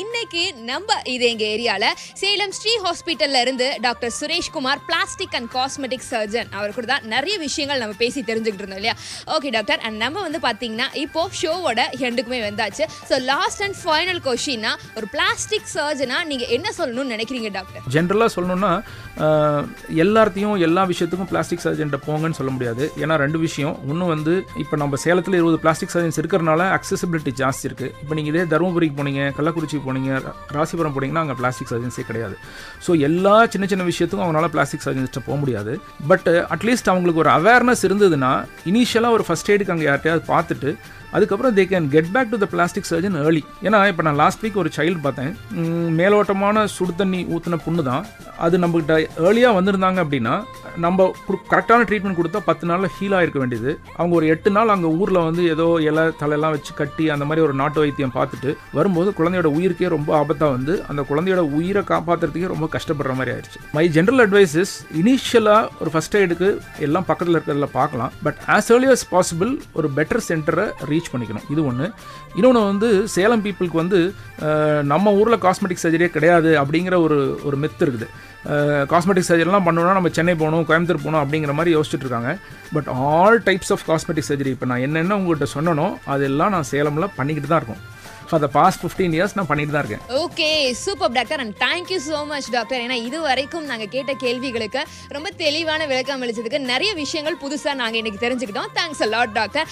இன்னைக்கு நம்ம இது எங்க ஏரியால சேலம் ஸ்ரீ ஹாஸ்பிட்டல்ல இருந்து doctor Sureshkumar plastic and cosmetic surgeon அவர் கூட தான் நிறைய விஷயங்கள் நம்ம பேசி தெரிஞ்சுக்கிட்டு இருந்தோம் இல்லையா? ஓகே டாக்டர் அண்ட் நம்ம வந்து பாத்தீங்கன்னா இப்போ ஷோவோட ஹெண்டுக்குமே வந்தாச்சு. ஸோ லாஸ்ட் அண்ட் ஃபைனல் கொஷின்னா ஒரு பிளாஸ்டிக் சர்ஜனா நீங்க என்ன சொல்லணும்னு நினைக்கிறீங்க டாக்டர் ஜென்ரலாக சொல்லணும்னா எல்லாத்தையும் எல்லா விஷயத்துக்கும் பிளாஸ்டிக் சர்ஜன்ட்ட போங்கன்னு சொல்ல முடியாது. ஏன்னா ரெண்டு விஷயம். ஒன்று வந்து இப்போ நம்ம சேலத்தில் இருபது பிளாஸ்டிக் சர்ஜன்ஸ் இருக்கிறனால அக்சசபிலிட்டி ஜாஸ்தி இருக்குது இப்போ நீங்கள் இதே தருமபுரிக்கு போனீங்க கள்ளக்குறிச்சி போனீங்க ராசிபுரம் போனீங்கன்னா அங்கே பிளாஸ்டிக் சர்ஜன்ஸே கிடையாது. ஸோ எல்லா சின்ன சின்ன விஷயத்துக்கும் அவங்களால பிளாஸ்டிக் சர்ஜன்ஸ்ட்ட போக முடியாது. பட் அட்லீஸ்ட் அவங்களுக்கு ஒரு அவேர்னஸ் இருந்ததுன்னா இனிஷியலாக ஒரு ஃபஸ்ட் எய்டுக்கு அங்கே யார்ட்டையாவது பார்த்துட்டு அதுக்கப்புறம் they can get back to the plastic surgeon early ஏன்னா இப்போ நான் லாஸ்ட் வீக் ஒரு சைல்டு பார்த்தேன். மேலோட்டமான சுடு தண்ணி ஊற்றின புண்ணு தான் அது நம்மகிட்ட ஏர்லியாக வந்திருந்தாங்க அப்படின்னா நம்ம கரெக்டான ட்ரீட்மெண்ட் கொடுத்தா பத்து நாளில் ஹீல் ஆகிருக்க வேண்டியது. அவங்க ஒரு எட்டு நாள் அங்கே ஊரில் வந்து ஏதோ இலை தலையெல்லாம் வச்சு கட்டி அந்த மாதிரி ஒரு நாட்டு வைத்தியம் பார்த்துட்டு வரும்போது குழந்தையோட உயிருக்கே ரொம்ப ஆபத்தாக வந்து அந்த குழந்தையோட உயிரை காப்பாற்றுறதுக்கே ரொம்ப கஷ்டப்படுற மாதிரி ஆயிடுச்சு மை ஜென்ரல் அட்வைஸ் இஸ் இனிஷியலாக ஒரு ஃபஸ்ட் எய்டுக்கு எல்லாம் பக்கத்தில் இருக்கிறதுல பார்க்கலாம். But as early as possible ஒரு பெட்டர் சென்டரை ரீச் பண்ணிக்கணும். இது ஒன்று இன்னொன்று வந்து சேலம் பீப்புளுக்கு வந்து நம்ம ஊரில் காஸ்மெட்டிக் சர்ஜரியே கிடையாது அப்படிங்கிற ஒரு ஒரு மெத்து இருக்குது. காஸ்மெட்டிக் சர்ஜரிலாம் பண்ணணும்னா நம்ம சென்னை போகணும் கோயம்புத்தூர் போகணும் அப்படிங்கிற மாதிரி யோசிச்சுட்டு இருக்காங்க. But all types of cosmetic surgery இப்போ நான் என்னென்ன உங்கள்கிட்ட சொன்னனோ அதெல்லாம் நான் சேலமில் பண்ணிக்கிட்டு தான் இருக்கோம். For the past fifteen years நான் பண்ணிட்டு தான் இருக்கேன். Okay super doctor and thank you so much doctor ஏன்னா இது வரைக்கும் நாங்கள் கேட்ட கேள்விகளுக்கு ரொம்ப தெளிவான விளக்கம் அளிச்சதுக்கு நிறைய விஷயங்கள் புதுசாக நாங்கள் இன்னைக்கு தெரிஞ்சுக்கிட்டோம். Thanks a lot doctor